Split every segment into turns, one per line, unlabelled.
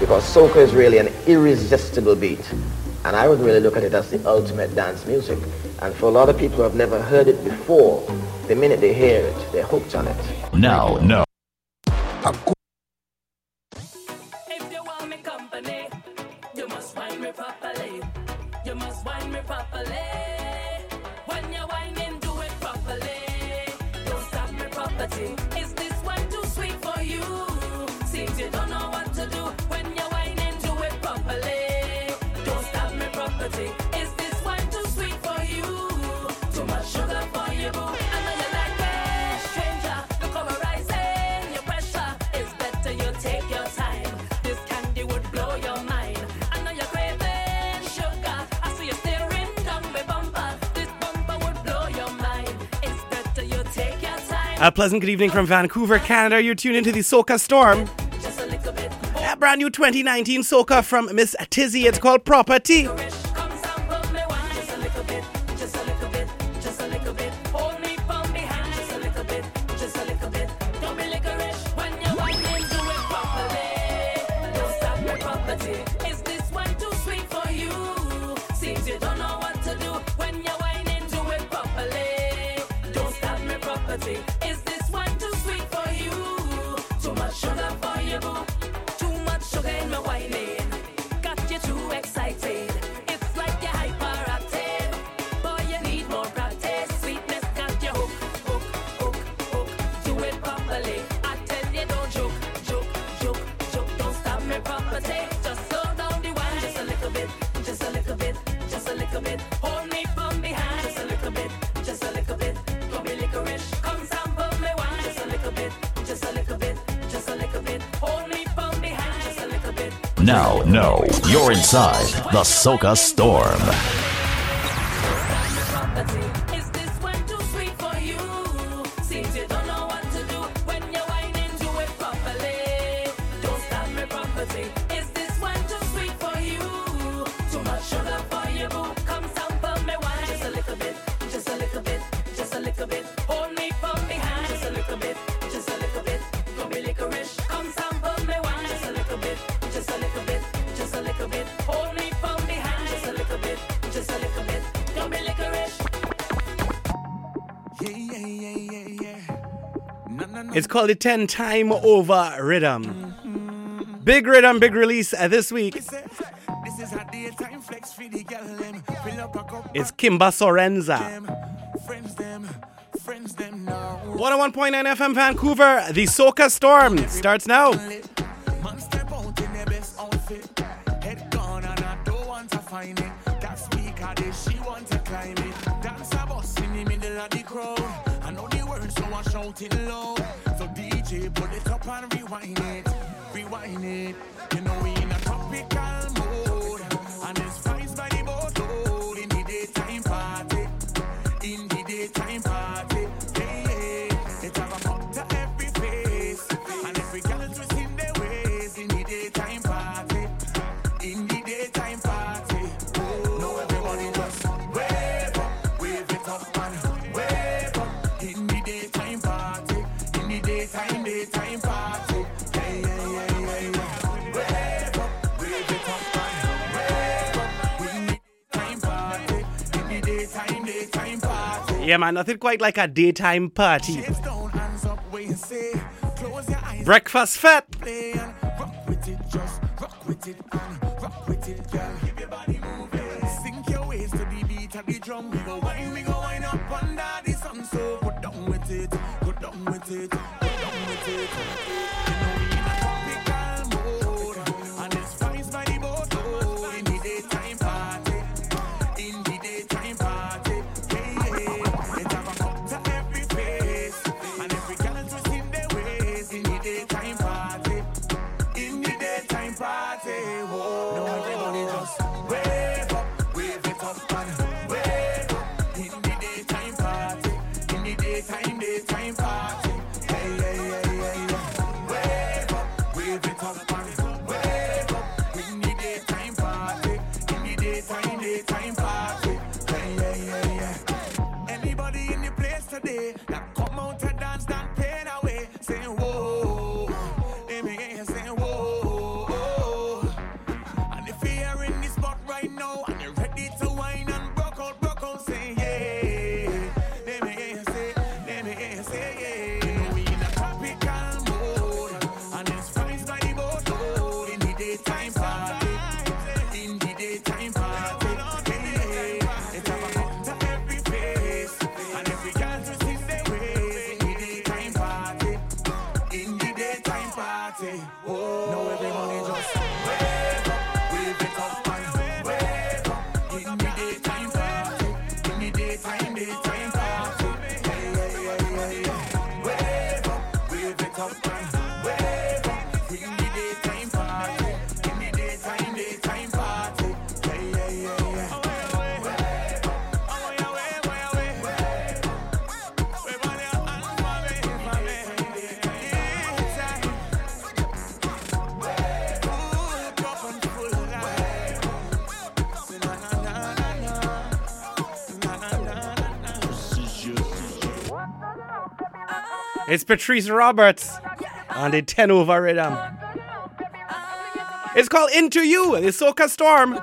because soca is really an irresistible beat. And I would really look at it as the ultimate dance music. And for a lot of people who have never heard it before, the minute they hear it, they're hooked on it.
Now, no.
A pleasant good evening from Vancouver, Canada. You're tuned into the Soca Storm. A brand new 2019 Soca from Miss Tizzy. It's called Property. Now, no, you're inside the Soca Storm. Called it 10 time over rhythm. Big rhythm, big release uh, this week. It's Kimba Sorzano. 101.9 FM Vancouver, the Soca Storm starts now. shouting low put it up and rewind it, rewind it. You know we in a tropical mood, Yeah, man, nothing quite like a daytime party.
Hands up, It's
Patrice Roberts on the 10 over rhythm. It's called Into You, the Soca Storm.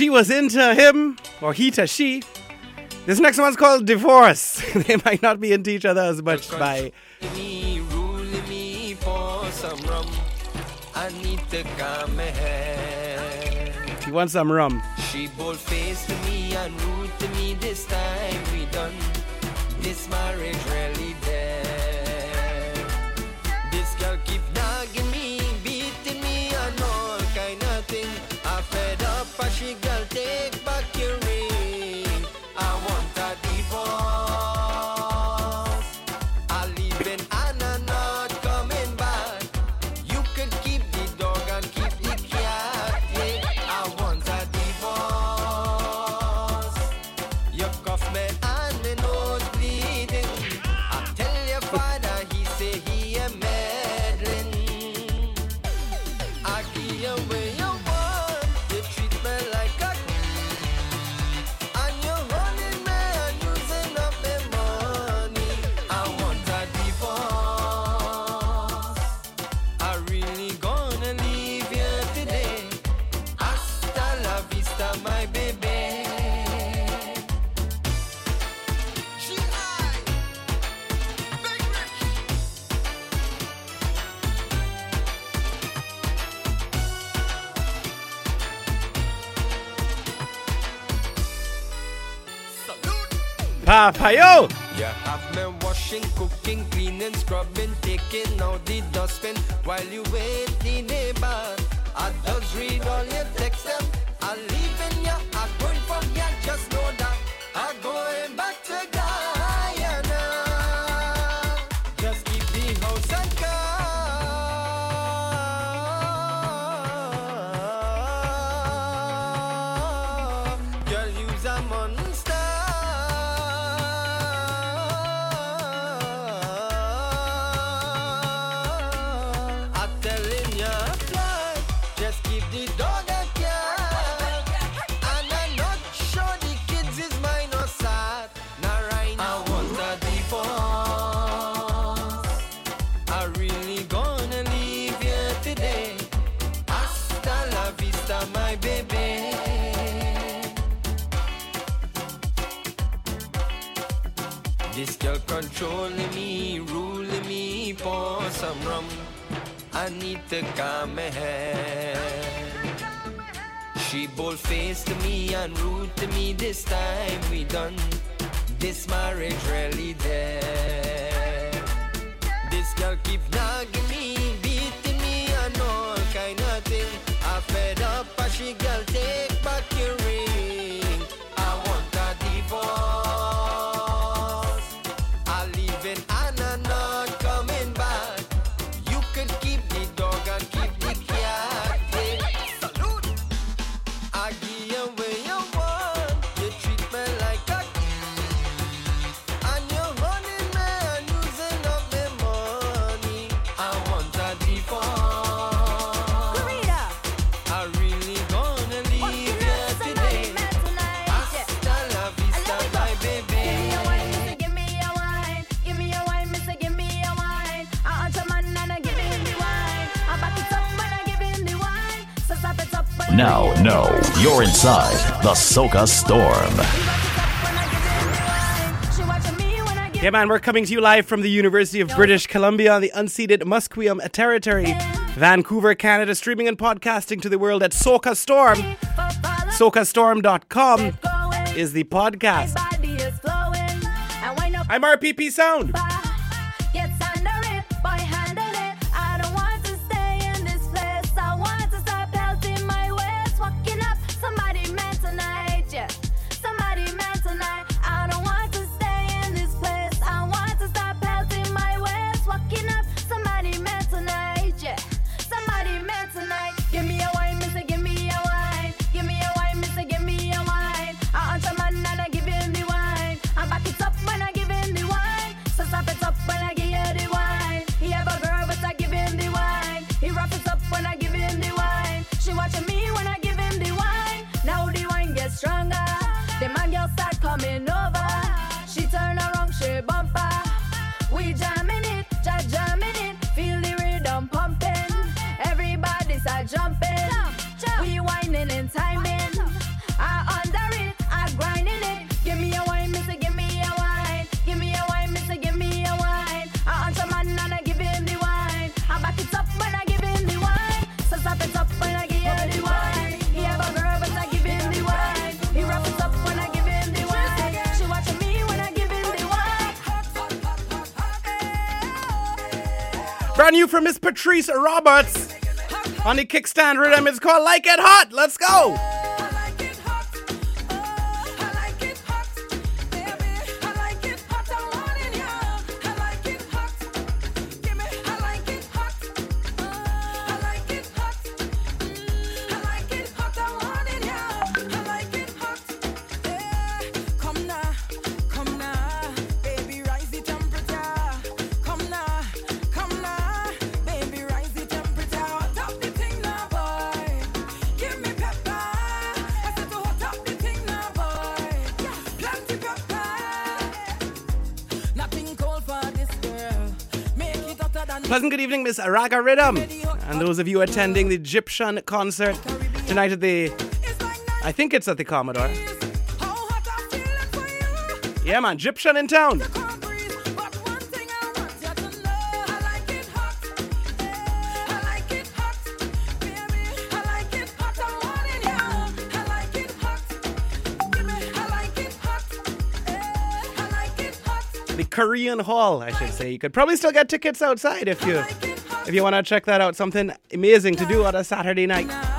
She was into him, or he to she. This next one's called Divorce. they might not be into each other as much by. He wants some rum. She bold faced to me and rude to me this time we done. This marriage really dead. She girl take
Papayo!
Yeah, I've been washing, cooking, cleaning, scrubbing, taking out the dustbin while you wait the neighbor. I just read all your texts.
inside the Soca Storm.
Yeah, man, we're coming to you live from the University of British Columbia on the unceded Musqueam territory, Vancouver, Canada, streaming and podcasting to the world at Soca Storm. SocaStorm.com is the podcast. I'm RPP Sound. brand new from Miss Patrice Roberts on the kickstand rhythm. It's called Like It Hot. Let's go. pleasant good evening, Miss Araga Rhythm. And those of you attending the Egyptian concert tonight at the. I think it's at the Commodore. Yeah, man, Egyptian in town.
the Korean Hall, I should say. You could probably still get tickets outside if you if you want to check that out. Something amazing to do on a Saturday night.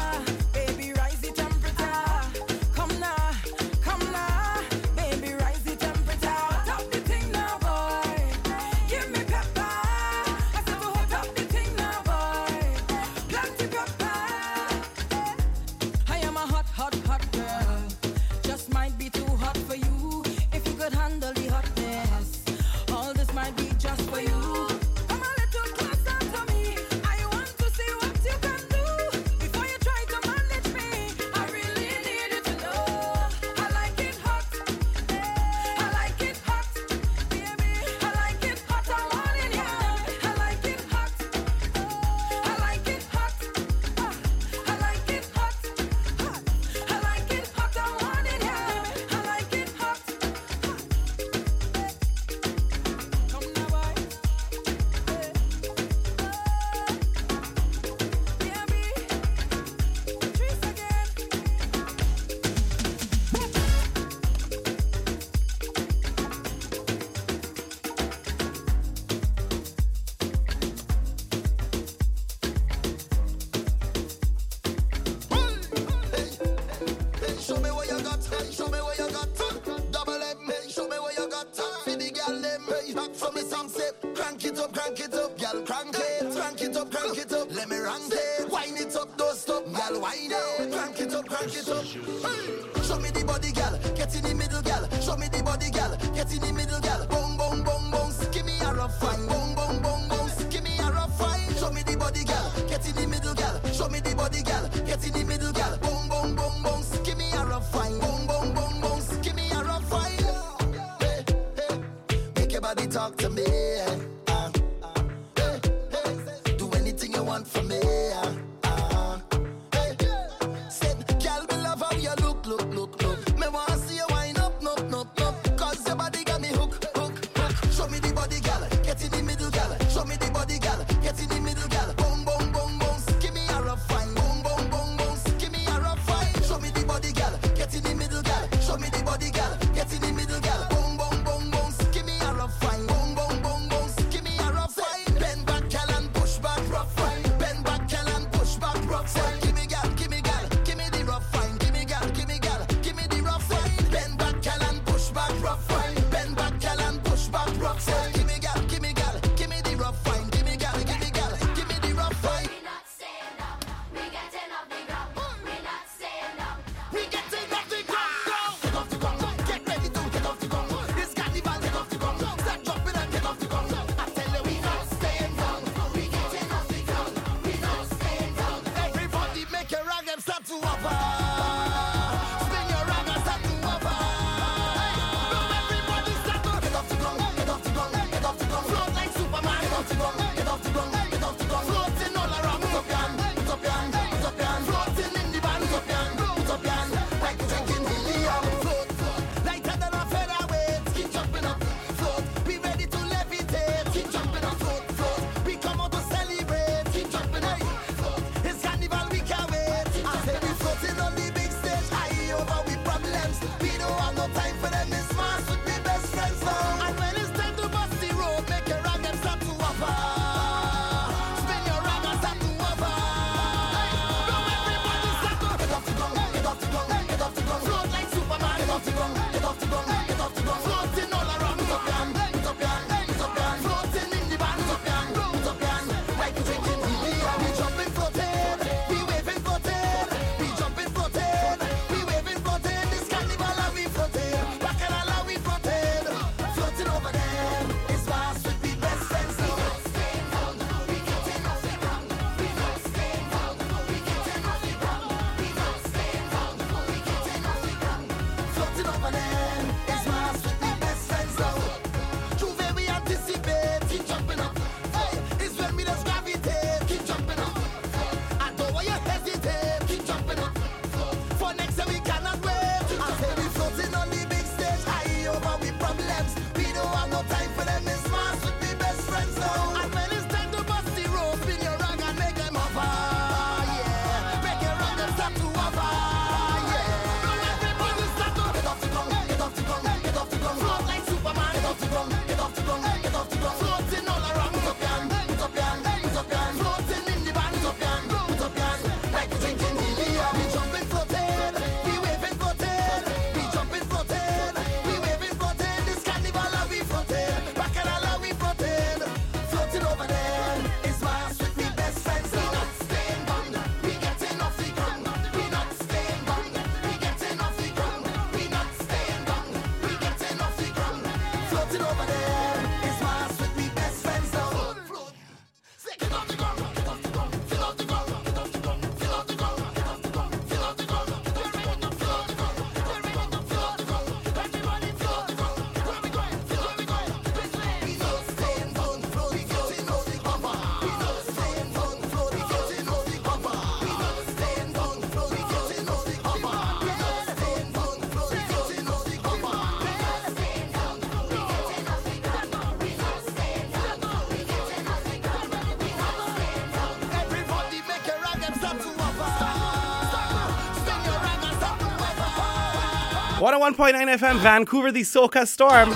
101.9 FM, Vancouver, the Soca Storm.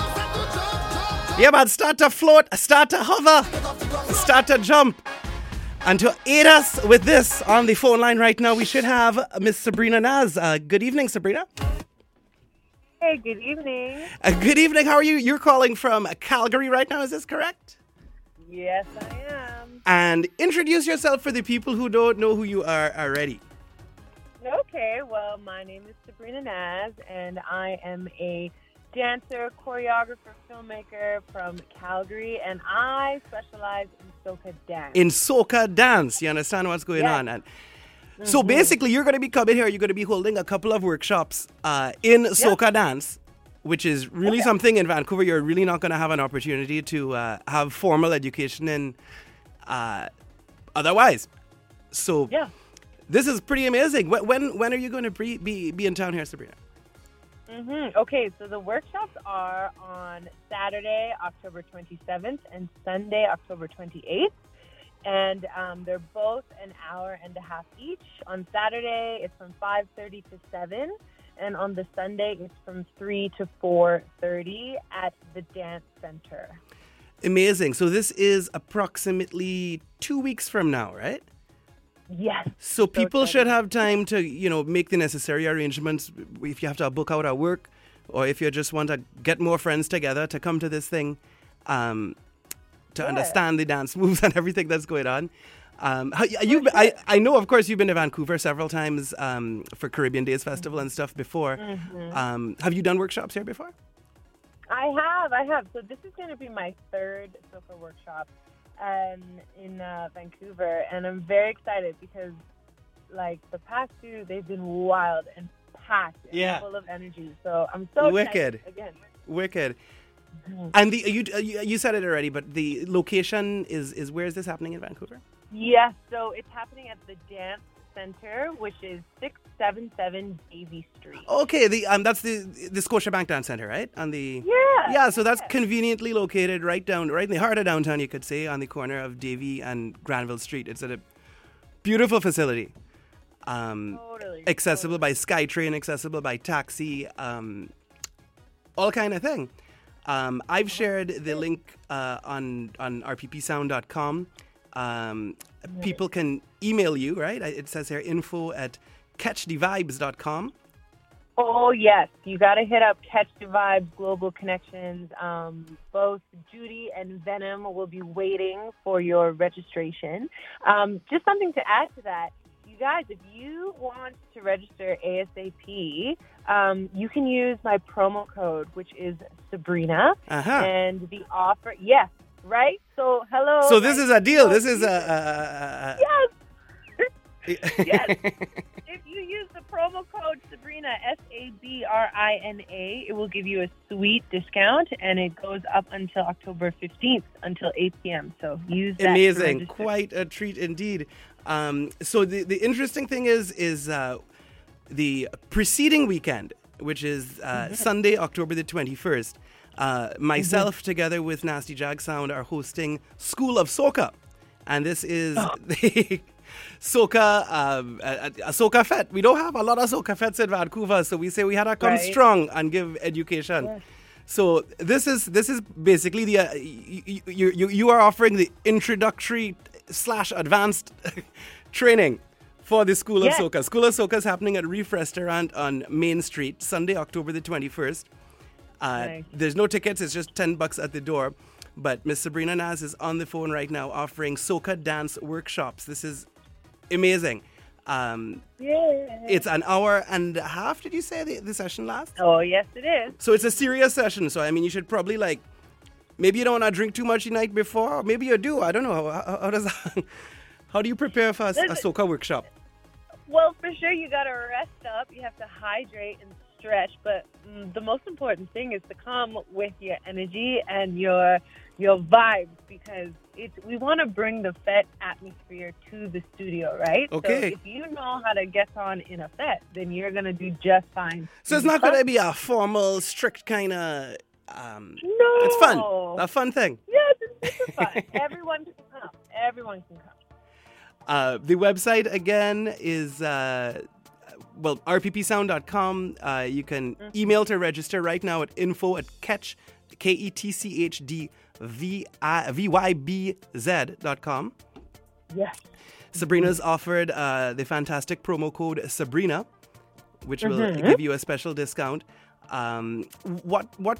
Yeah, man, start to float, start to hover, start to jump. And to aid us with this on the phone line right now, we should have Miss Sabrina Naz. Uh, good evening, Sabrina.
Hey, good evening.
Uh, good evening. How are you? You're calling from Calgary right now, is this correct?
Yes, I am.
And introduce yourself for the people who don't know who you are already.
Okay, well, my name is Sabrina Naz, and I am a dancer, choreographer, filmmaker from Calgary, and I specialize in soca dance.
In soca dance, you understand what's going
Yes.
on? And so
Mhm.
basically, you're going to be coming here. You're going to be holding a couple of workshops uh, in soca dance, which is really something in Vancouver. You're really not going to have an opportunity to uh, have formal education in uh, otherwise. So
Yeah.
This is pretty amazing. When when, when are you going to be, be be in town here, Sabrina?
hmm Okay, so the workshops are on Saturday, October 27th, and Sunday, October 28th. And um, they're both an hour and a half each. On Saturday, it's from 5:30 to 7, and on the Sunday, it's from 3 to 4:30 at the Dance Center.
Amazing. So this is approximately two weeks from now, right?
Yes.
So people should have time to, you know, make the necessary arrangements if you have to book out a work or if you just want to get more friends together to come to this thing um, to
Yeah.
understand the dance moves and everything that's going on. Um, how- you, I, I know, of course, you've been to Vancouver several times um, for Caribbean Days Festival and stuff before.
Mhm.
Um, have you done workshops here before?
I have, I have. So this is going to be my third soca workshop um, in uh, Vancouver, and I'm very excited because, like the past two, they've been wild and packed and
Yeah.
full of energy. So I'm so
Wicked.
excited again.
Wicked. And the you, you you said it already, but the location is is where is this happening in Vancouver?
Yes, so it's happening at the Dance Center, which is six seven seven Davie Street.
Okay, the um that's the the Scotiabank Dance Center, right? On the
Yeah,
yeah. So that's conveniently located right down right in the heart of downtown, you could say, on the corner of Davie and Granville Street. It's a beautiful facility. Um,
Totally,
accessible by SkyTrain, accessible by taxi, um, all kind of thing. Um, I've shared the link uh, on on rppsound.com. Um, people can email you, right? It says here info at catchthevibes.com.
Oh yes, you got to hit up Catch the Vibes Global Connections. Um, both Judy and Venom will be waiting for your registration. Um, just something to add to that, you guys, if you want to register ASAP, um, you can use my promo code, which is Sabrina,
Uh-huh.
and the offer. Yes, right. So hello.
So this is a deal. This is a. a, a,
Yes.
a
yes. if you use the promo code Sabrina S A B R I N A, it will give you a sweet discount, and it goes up until October fifteenth, until eight p.m. So use that.
Amazing, quite a treat indeed. Um, so the the interesting thing is is uh, the preceding weekend, which is uh, Sunday, October the twenty first. Uh, myself, together with Nasty Jag Sound, are hosting School of Soca, and this is the Soca um, a, a Soca Fete. We don't have a lot of Soca Fetes in Vancouver, so we say we had to come
Right.
strong and give education. So this is this is basically the uh, you, you, you you are offering the introductory slash advanced training for the School
Yes.
of Soca. School of Soca is happening at Reef Restaurant on Main Street Sunday, October the twenty first. Uh,
Nice.
There's no tickets; it's just ten bucks at the door. But Miss Sabrina Naz is on the phone right now offering soca dance workshops. This is amazing. Um,
Yeah.
it's an hour and a half. Did you say the, the session lasts?
Oh yes, it is.
So it's a serious session. So I mean, you should probably like, maybe you don't want to drink too much the night before, maybe you do. I don't know. How, how, how does that, how do you prepare for a, a soca workshop?
Well, for sure, you got to rest up. You have to hydrate and stretch. But the most important thing is to come with your energy and your your vibes because it's we want to bring the Fete atmosphere to the studio, right?
Okay.
So if you know how to get on in a Fete, then you're gonna do just fine.
So it's not to be a formal, strict kind of. Um,
No.
It's fun. A fun thing.
Yes, it's super fun. Everyone can come. Everyone can come.
Uh, the website again is uh, well, rppsound.com. Uh, you can email to register right now at info at catch, K E T C H D V I V Y B Z dot com.
Yes.
Sabrina's offered uh, the fantastic promo code Sabrina, which will
Mhm.
give you a special discount. Um, what what?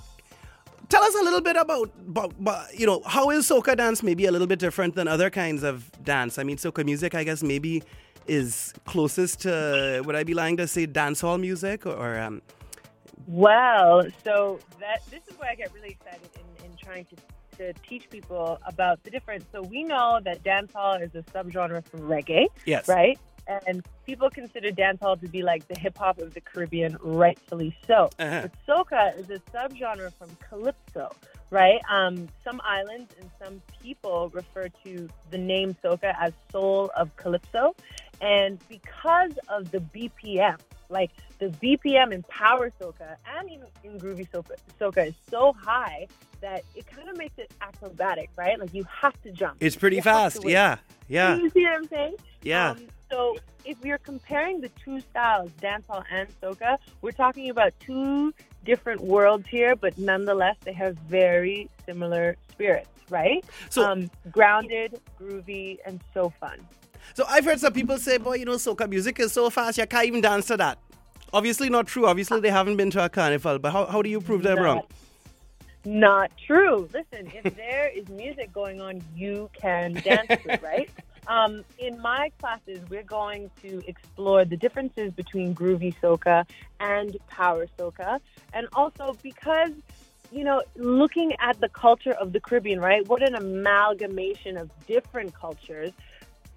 Tell us a little bit about, about, about, you know, how is soca dance maybe a little bit different than other kinds of dance? I mean, soca music, I guess, maybe is closest to, would I be lying to say dancehall music or, um,
Well, so that this is where I get really excited in, in trying to, to teach people about the difference. So we know that dancehall is a subgenre from reggae,
Yes.
right? And people consider dancehall to be like the hip hop of the Caribbean, rightfully so.
Uh-huh.
But soca is a subgenre from calypso, right? Um, some islands and some people refer to the name soca as soul of calypso, and because of the BPM, like the BPM in power soca and even in groovy soca, soca is so high that it kind of makes it acrobatic, right? Like you have to jump.
it's pretty
You
fast. Yeah. Yeah.
You see what I'm saying?
Yeah.
Um, so if we're comparing the two styles, dancehall and soca, we're talking about two different worlds here, but nonetheless they have very similar spirits, right?
So-
um, grounded, groovy, and so fun.
So I've heard some people say, boy, you know, soca music is so fast, you can't even dance to that. Obviously not true. Obviously they haven't been to a carnival, but how, how do you prove them wrong?
Not true. Listen, if there is music going on, you can dance to it, right? Um, in my classes, we're going to explore the differences between groovy soca and power soca. And also because, you know, looking at the culture of the Caribbean, right? What an amalgamation of different cultures.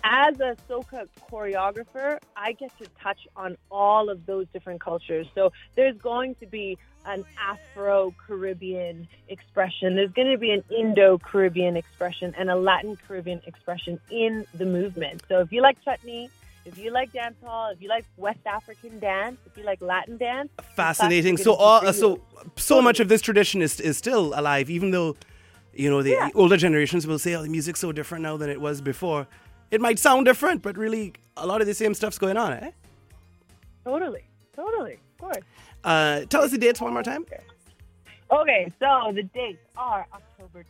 As a soca choreographer, I get to touch on all of those different cultures. So there's going to be an Afro Caribbean expression, there's going to be an Indo Caribbean expression, and a Latin Caribbean expression in the movement. So if you like chutney, if you like dancehall, if you like West African dance, if you like Latin dance,
Fascinating. So all, so so much of this tradition is is still alive, even though you know the
Yeah.
older generations will say, "Oh, the music's so different now than it was before." It might sound different, but really, a lot of the same stuff's going on, eh?
totally, totally, of course.
Uh, tell us the dates one more time.
Okay, so the dates are October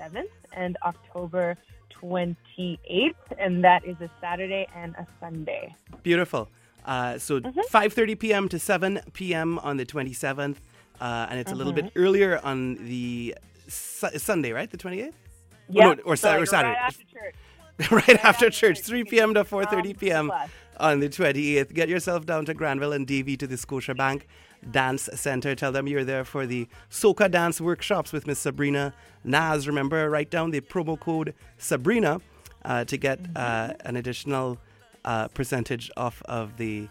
27th and October 28th, and that is a Saturday and a Sunday.
Beautiful. Uh, so
Mm-hmm.
5:30 p.m. to 7 p.m. on the 27th, uh, and it's a little bit
Mm-hmm.
earlier on the su- Sunday, right? The 28th.
Yeah,
Oh, no, or,
so
or Saturday.
Right after church.
right after church, 3 p.m. to 4:30
Um,
p.m. on the 28th. Get yourself down to Granville and Davie to the Scotiabank Dance Center. Tell them you're there for the Soca Dance workshops with Miss Sabrina Naz. Remember, write down the promo code Sabrina uh, to get uh, an additional uh, percentage off of the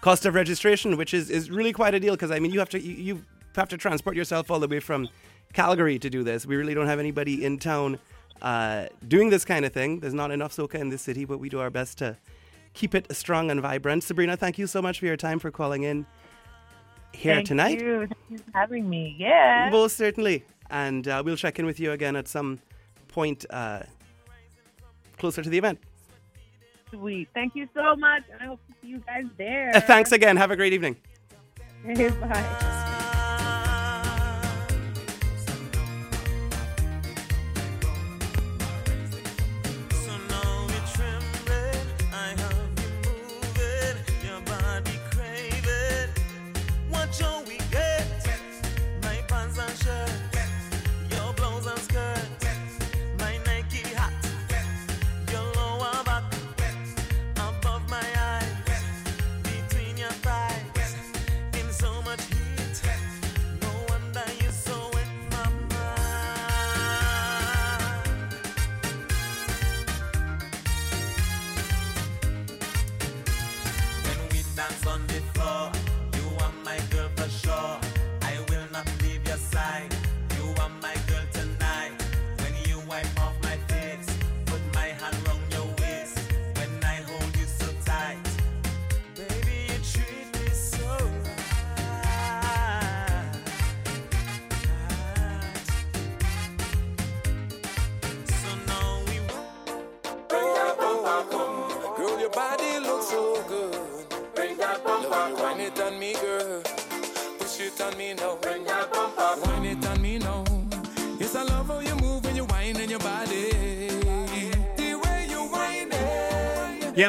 cost of registration, which is, is really quite a deal because I mean you have to you, you have to transport yourself all the way from Calgary to do this. We really don't have anybody in town uh, doing this kind of thing. There's not enough soca in this city, but we do our best to keep it strong and vibrant. Sabrina, thank you so much for your time for calling in here
Thank
tonight.
You. Thank you for having me. Yeah.
Most certainly. And uh, we'll check in with you again at some point uh, closer to the event.
Sweet. Thank you so much. I hope to see you guys there.
Thanks again. Have a great evening.
Bye.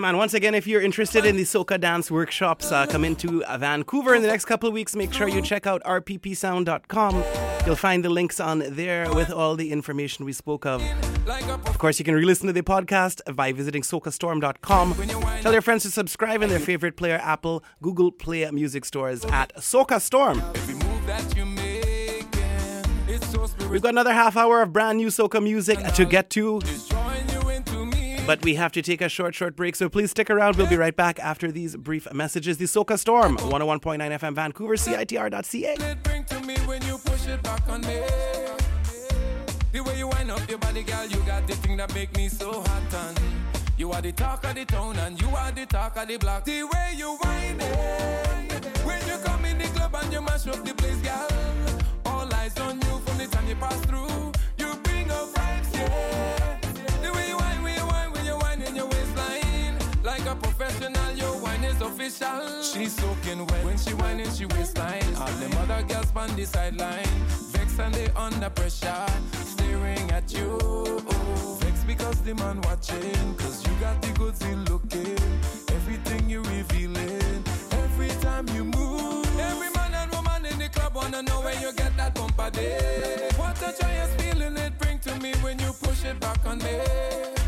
Man. Once again, if you're interested in the soca dance workshops, uh, come into uh, Vancouver in the next couple of weeks. Make sure you check out rppsound.com. You'll find the links on there with all the information we spoke of. Of course, you can re-listen to the podcast by visiting socastorm.com. Tell your friends to subscribe in their favorite player, Apple, Google Play music stores at Soca Storm. We've got another half hour of brand new soca music to get to. But we have to take a short, short break, so please stick around. We'll be right back after these brief messages. The Soca Storm, 101.9 FM Vancouver, CITR.ca.
The way you wind up your body, girl, you got the thing that make me so hot and you are the talk of the town and you are the talk of the block. The way you wind it when you come in the club and you mash up the place, girl. All eyes on you from the time you pass through. Official. She's soaking wet when she whine in she waistline. All them other girls on the sideline, vex and they under pressure, staring at you. Vex because the man watching, cause you got the goods in looking. Everything you revealing, every time you move. Every man and woman in the club wanna know where you get that bumper day. What a joyous feeling it bring to me when you push it back on me.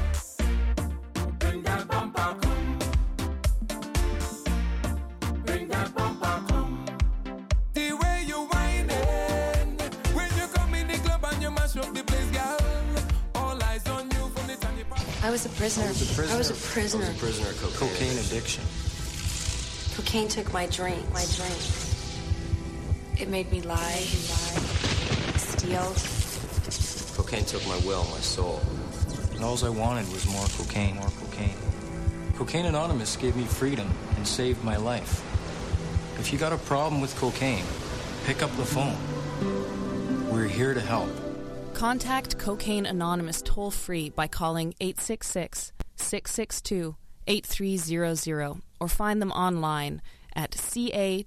Time you pass.
I was a prisoner. I was a prisoner. I was a prisoner.
prisoner of cocaine. Cocaine addiction.
Cocaine took my drink. My drink. It made me lie, and die. steal.
Cocaine took my will, my soul. And all I wanted was more cocaine, more cocaine. Cocaine Anonymous gave me freedom and saved my life. If you got a problem with cocaine, pick up the phone. We're here to help.
Contact Cocaine Anonymous toll free by calling 866 662 8300 or find them online at ca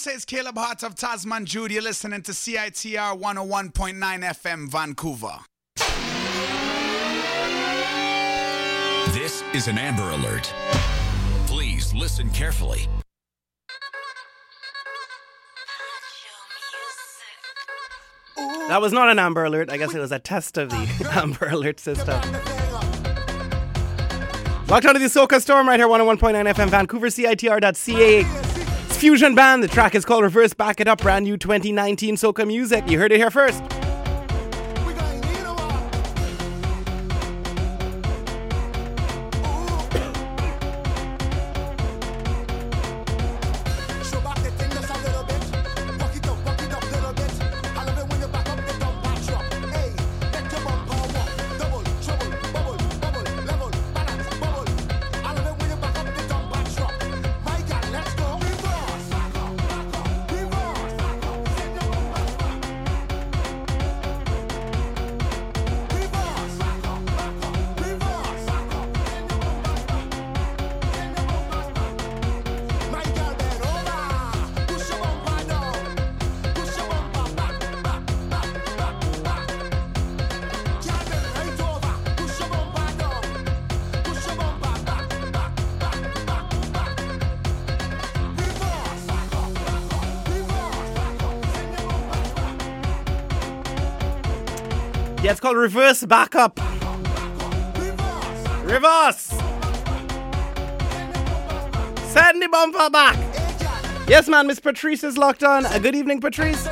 say it's Caleb Hart of Tasman Jude. You're listening to CITR 101.9 FM, Vancouver.
This is an Amber Alert. Please listen carefully.
That was not an Amber Alert. I guess it was a test of the Amber Alert system. Locked onto the Soca Storm right here, 101.9 FM, Vancouver, CITR.ca. Fusion Band. The track is called Reverse Back It Up, brand new 2019 Soca music. You heard it here first. Yeah, it's called Reverse backup. Reverse. Send the bumper back. Yes, man, Miss Patrice is locked on. A good evening, Patrice.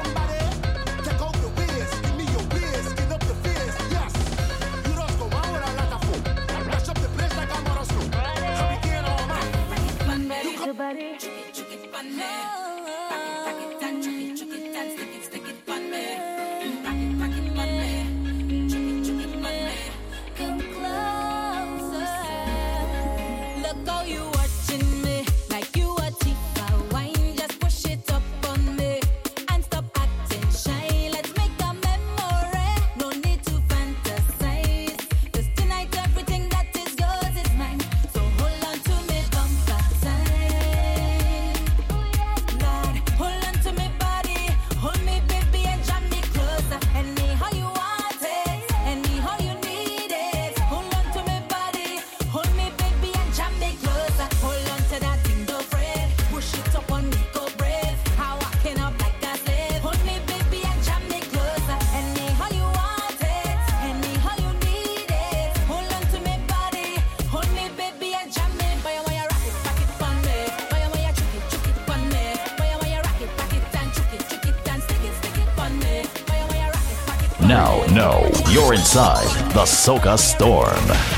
Now, no, you're inside the Soca Storm.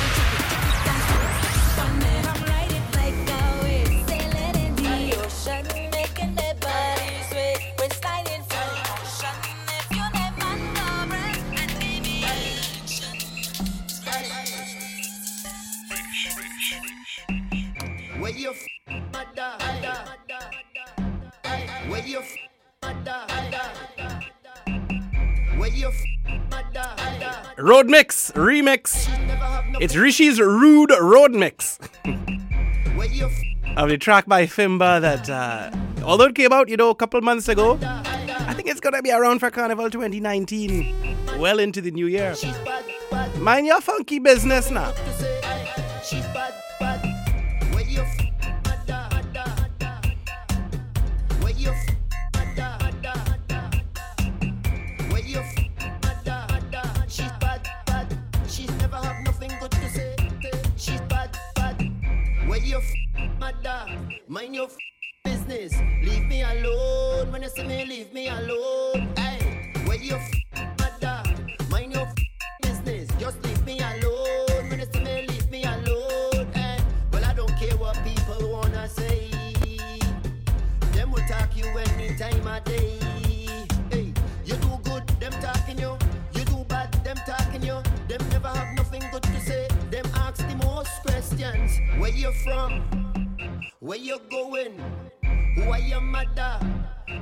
Remix. It's Rishi's Rude Road Mix. of the track by Kimba that, uh, although it came out, you know, a couple months ago, I think it's gonna be around for Carnival 2019, well into the new year. Mind your funky business now.
Mind your business. Leave me alone. When you see me, leave me alone. Hey, where you f-? Mind your business. Just leave me alone. When you see me, leave me alone. Well, I don't care what people wanna say. Them will talk you day. Hey, you do good, them talking you. You do bad, them talking. Them never have nothing good to say. Them ask the most questions. Where you from? Where you going? Who are your mother?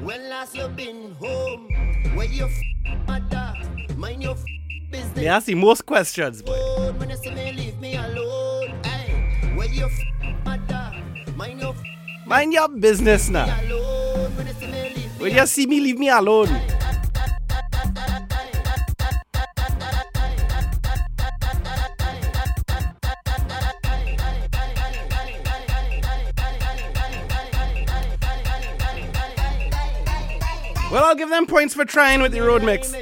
When last you been home? Where you f- mother? Mind your f- business.
They ask the most questions, boy.
When you see me, leave me alone. Hey, where you f- mother? Mind your f-
Mind your business now.
alone. When you see me, leave
When you see me, leave me alone. I'll give them points for trying with the road mix.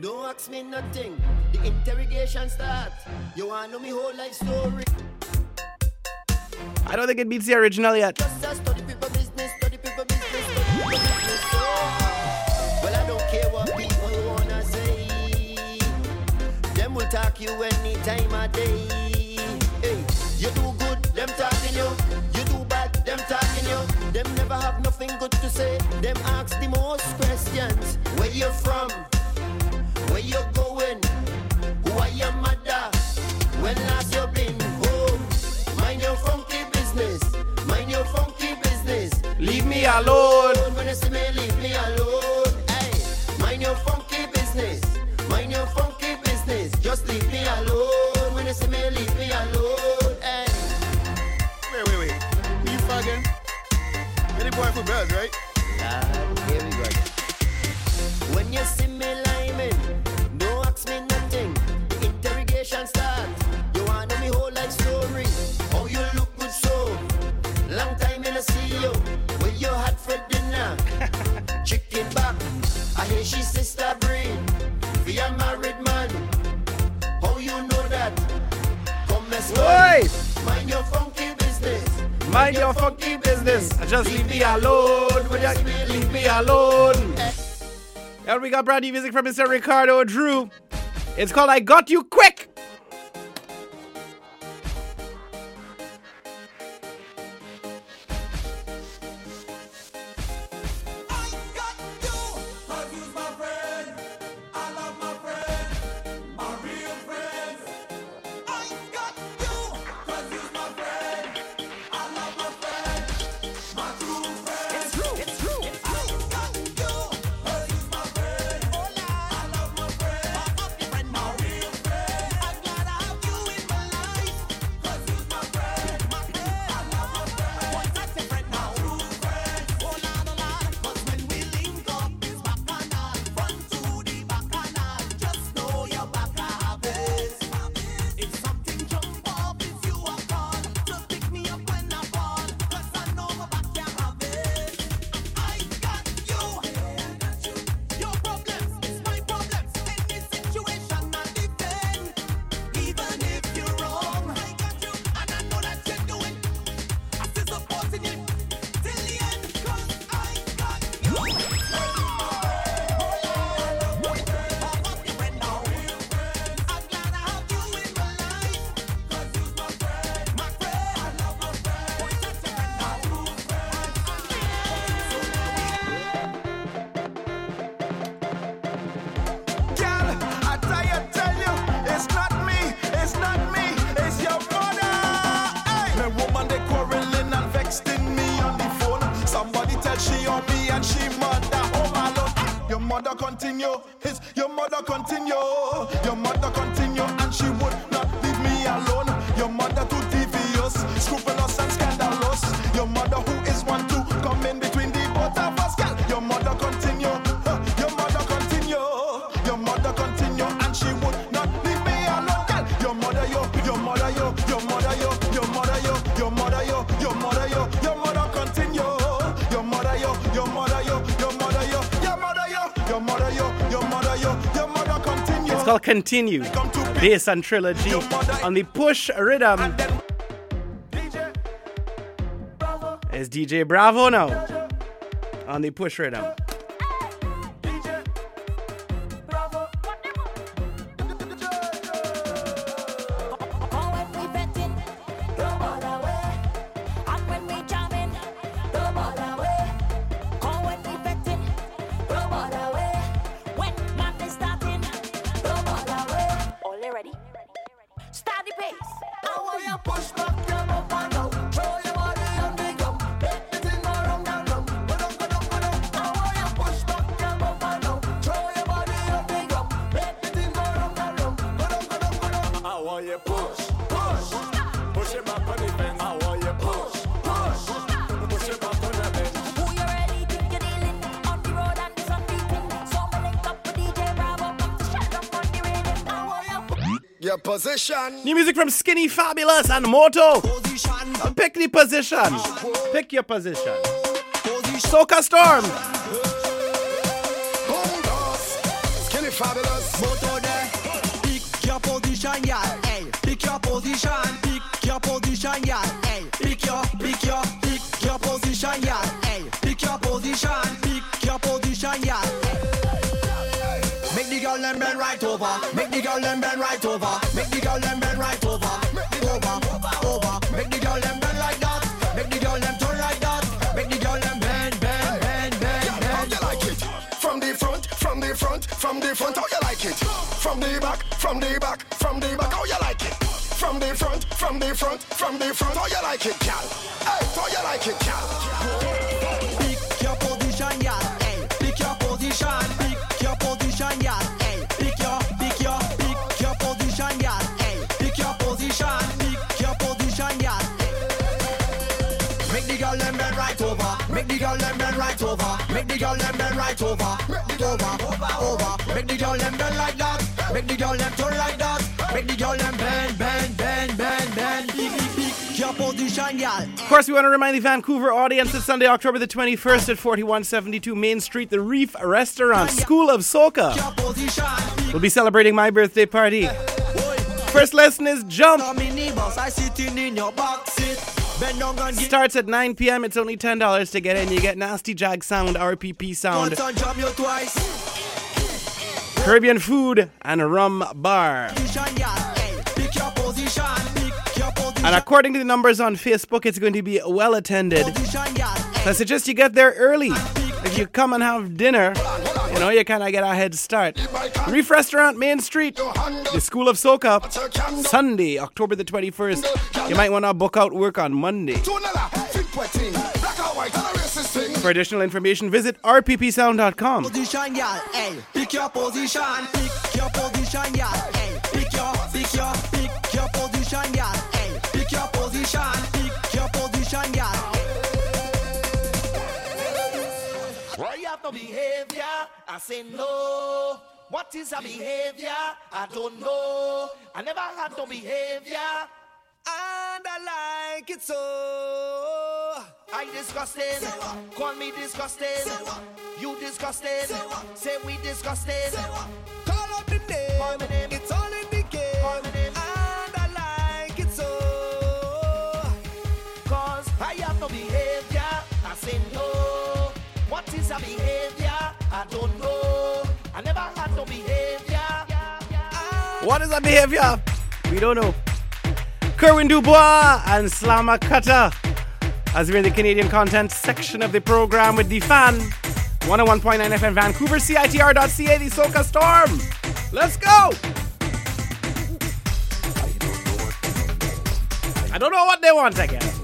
Don't ask me nothing. The interrogation start. You wanna know me whole life story?
I don't think it beats the original yet.
Just a study people business, study people business, study people business. So, well, I don't care what people wanna say. Them will talk you any time of day. Hey, you do good, them talking you. You do bad, them talking you. Them never have nothing good to say. Them ask the most questions. Where you from? Where you going? Who are your mother? When last you been home? Mind your funky business. Mind your funky business.
Leave me alone.
When you see me, leave me alone. Hey, mind your funky business. Mind your funky business. Just leave me alone. When you see me, leave me alone.
Boy for birds, right?
here
Just leave me alone. Will you leave me alone? And we got brand new music from Mr. Ricardo Drew. It's called I Got You Quick.
Continue, his your mother continue, continue.
Called and Trilogy on the Push Rhythm. It's DJ Bravo now on the Push Rhythm.
Your
position.
New music from Skinny Fabulous and Moto. Pick the position. Pick your position. Soca Storm.
Skinny fabulous.
Moto there. Pick your position, yeah. Hey, pick your position. Pick your position, yeah. Hey, pick your, pick your, pick your position, yeah. Over. Make the girl them bend right over. Make the girl them bend right over. Over, over. Make the girl them bend like that. Make the girl them turn like that. Make the girl them bend, bend, bend, bend,
How you like it? From the front, from the front, from the front. How you like it? From the back, from the back, from the back. How you like it? From the front, from the front, from the front. How you like it, gal? Hey, how you like it, gal?
Over. Over, over. Make the girl them bend like that. Make the girl them turn like that. Make the girl them bend, bend, bend, bend, bend.
Of course, we want to remind the Vancouver audience that Sunday, October the 21st at 4172 Main Street, the Reef Restaurant, School of Soca. We'll be celebrating my birthday party. First lesson is jump.
Minibus, I sitting in your back seat. Bend down and get
Starts at 9 p.m. It's only $10 to get in. You get Nasty Jag sound, RPP sound,
once and jump you twice.
Caribbean food, and rum bar.
Position, yeah. Hey, pick your position. Pick your position.
And according to the numbers on Facebook, it's going to be well attended. So I suggest you get there early. If you come and have dinner, you know, you kind of get a head start. Reef Restaurant, Main Street, the School of Soca, Sunday, October the 21st. You might want to book out work on Monday. For additional information, visit rppsound.com.
Yeah.
No behavior? I say no. What is a behavior? I don't know. I never had no behavior. And I like it so. I disgusting. Call me disgusting. You disgusting. Say we disgusting. Call out the name. Call name. It's all in the game. Call name. And I like it so. Cause I have no behavior. A behavior? I don't know. I never had no behavior.
What is that behavior? We don't know. Kerwin Dubois and Slama Cutter as we're in the Canadian content section of the program with the fan. 101.9 FM Vancouver, CITR.ca, the Soca Storm. Let's go! I don't know what they want again.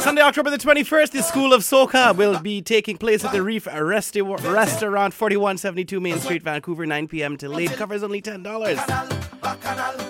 Sunday, October the 21st, the School of Soca will be taking place at the Reef Resti- Restaurant, 4172 Main Street, Vancouver, 9 p.m. to late. Covers only $10.
Bacchanal,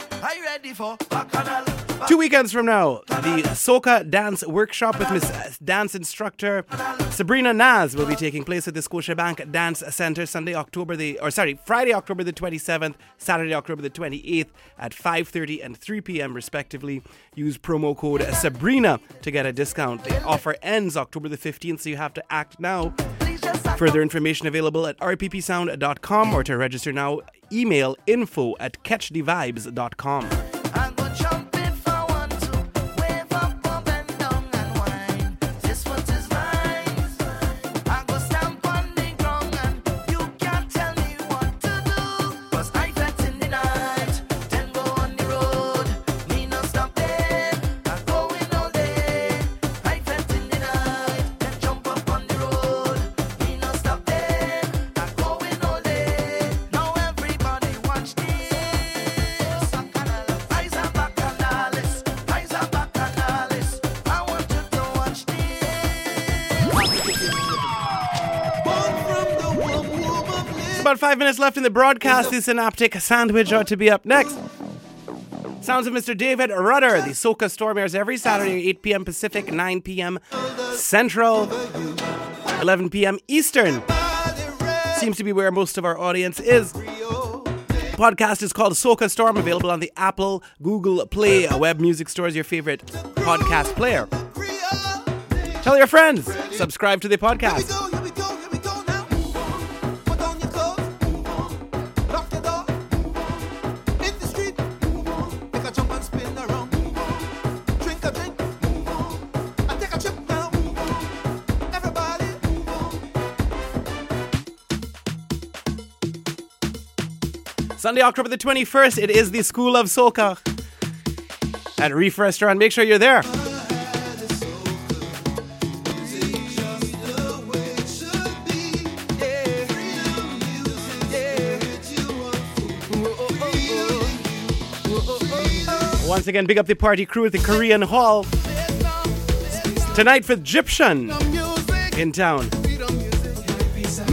Bacchanal.
Two weekends from now, the Soca Dance Workshop with Miss Dance Instructor Sabrina Naz will be taking place at the Scotiabank Dance Centre Sunday, October the or sorry, Friday, October the 27th, Saturday, October the 28th at 5:30 and 3 p.m. respectively. Use promo code Sabrina to get a discount. The offer ends October the 15th, so you have to act now. Further information available at rppsound.com or to register now, email info at catchdevibes.com. about five minutes left in the broadcast. The synoptic sandwich ought to be up next. Sounds of Mr. David Rudder, the Soca Storm airs every Saturday at 8 p.m. Pacific, 9 p.m. Central, 11 p.m. Eastern. Seems to be where most of our audience is. Podcast is called Soca Storm, available on the Apple, Google Play, uh, web music stores, your favorite podcast player. Tell your friends, subscribe to the podcast. Sunday, October the 21st, it is the School of Soca at Reef Restaurant. Make sure you're there. Once again, big up the party crew at the Korean Hall. Tonight for Egyptian in town.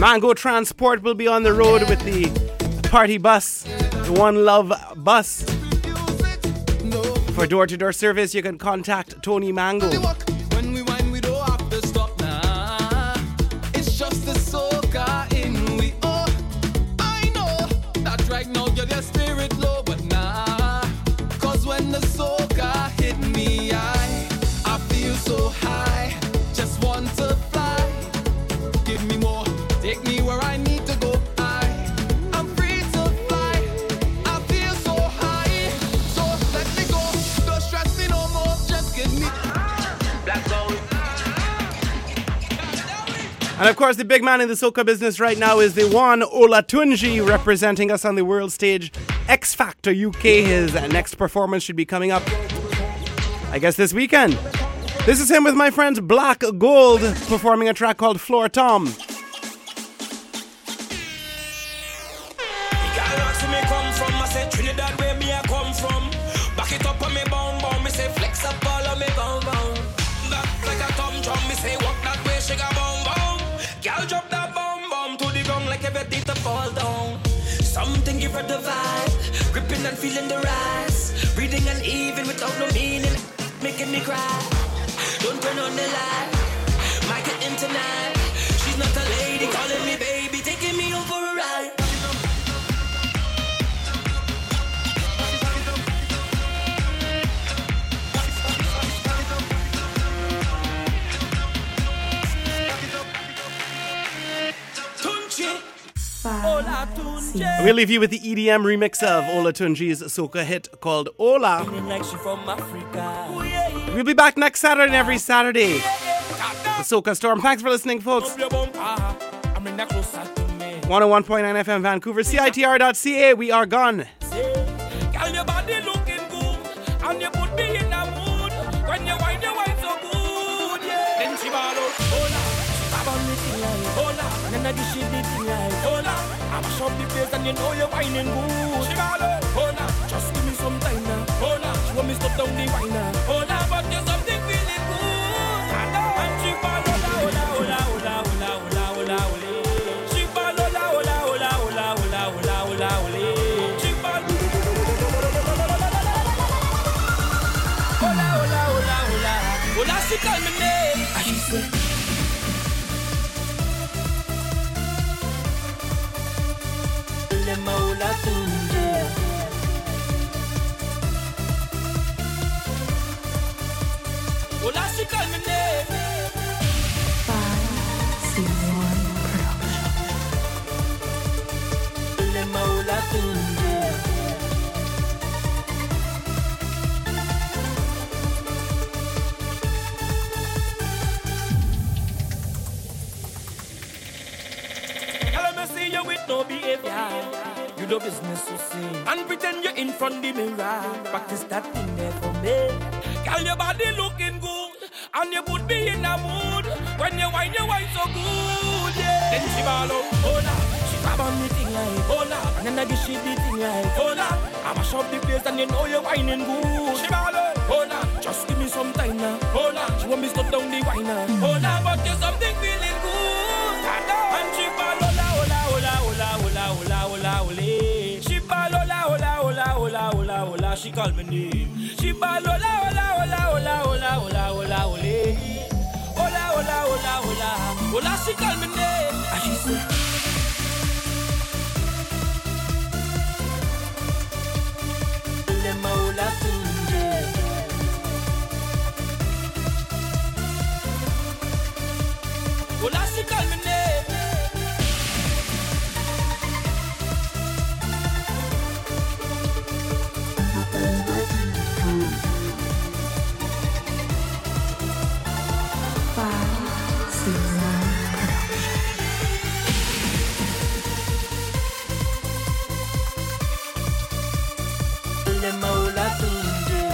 Mango Transport will be on the road with the party bus, the One Love bus. For door to door service, you can contact Tony
Mangle.
And of course, the big man in the soca business right now is the one Olatunji representing us on the world stage. X Factor UK, his next performance should be coming up, I guess, this weekend. This is him with my friends Black Gold performing a track called Floor Tom.
Back it up on me bum bum Me say flex up all me bum bum like everything to fall down. Something give her the vibe, gripping and feeling the rise. Reading and even without no meaning, making me cry. Don't turn on the light, might get in tonight. She's not a lady calling
We'll leave you with the EDM remix of Olatunji's soca hit called Ola.
Like she from Africa. Ooh, yeah, yeah.
We'll be back next Saturday and every Saturday. The Soca Storm. Thanks for listening, folks.
Your bumper, ah, I bring that closer to me.
101.9 FM Vancouver, CITR.ca. We are gone.
Girl, your body looking good, and you put me in a mood. When you wine, you wine so good, yeah. Then she ball out, hola. She grab on me thing like hola, and then I give she the hola. And you know you're whining good. She ball out, hola. Just give me some time now, hola. She want me stop down the wine now, hola. But there's front the mirror. Practice that thing there for me. Girl, your body looking good and you put me in a mood. When you whine, you whine so good, yeah. Then she ball out, hola. She grab on me thing like hola, and then I give she the thing like hola. I mash up the place and you know you're whining good. She ball out, hola. Just give me some time now, hola. She want me stop down the wine now, hola. But there's something feeling good, She call me name. She ball hola, hola, hola, hola, hola, hola, hola, hola. Hola, hola, hola, hola. Hola, she call me name. And she say.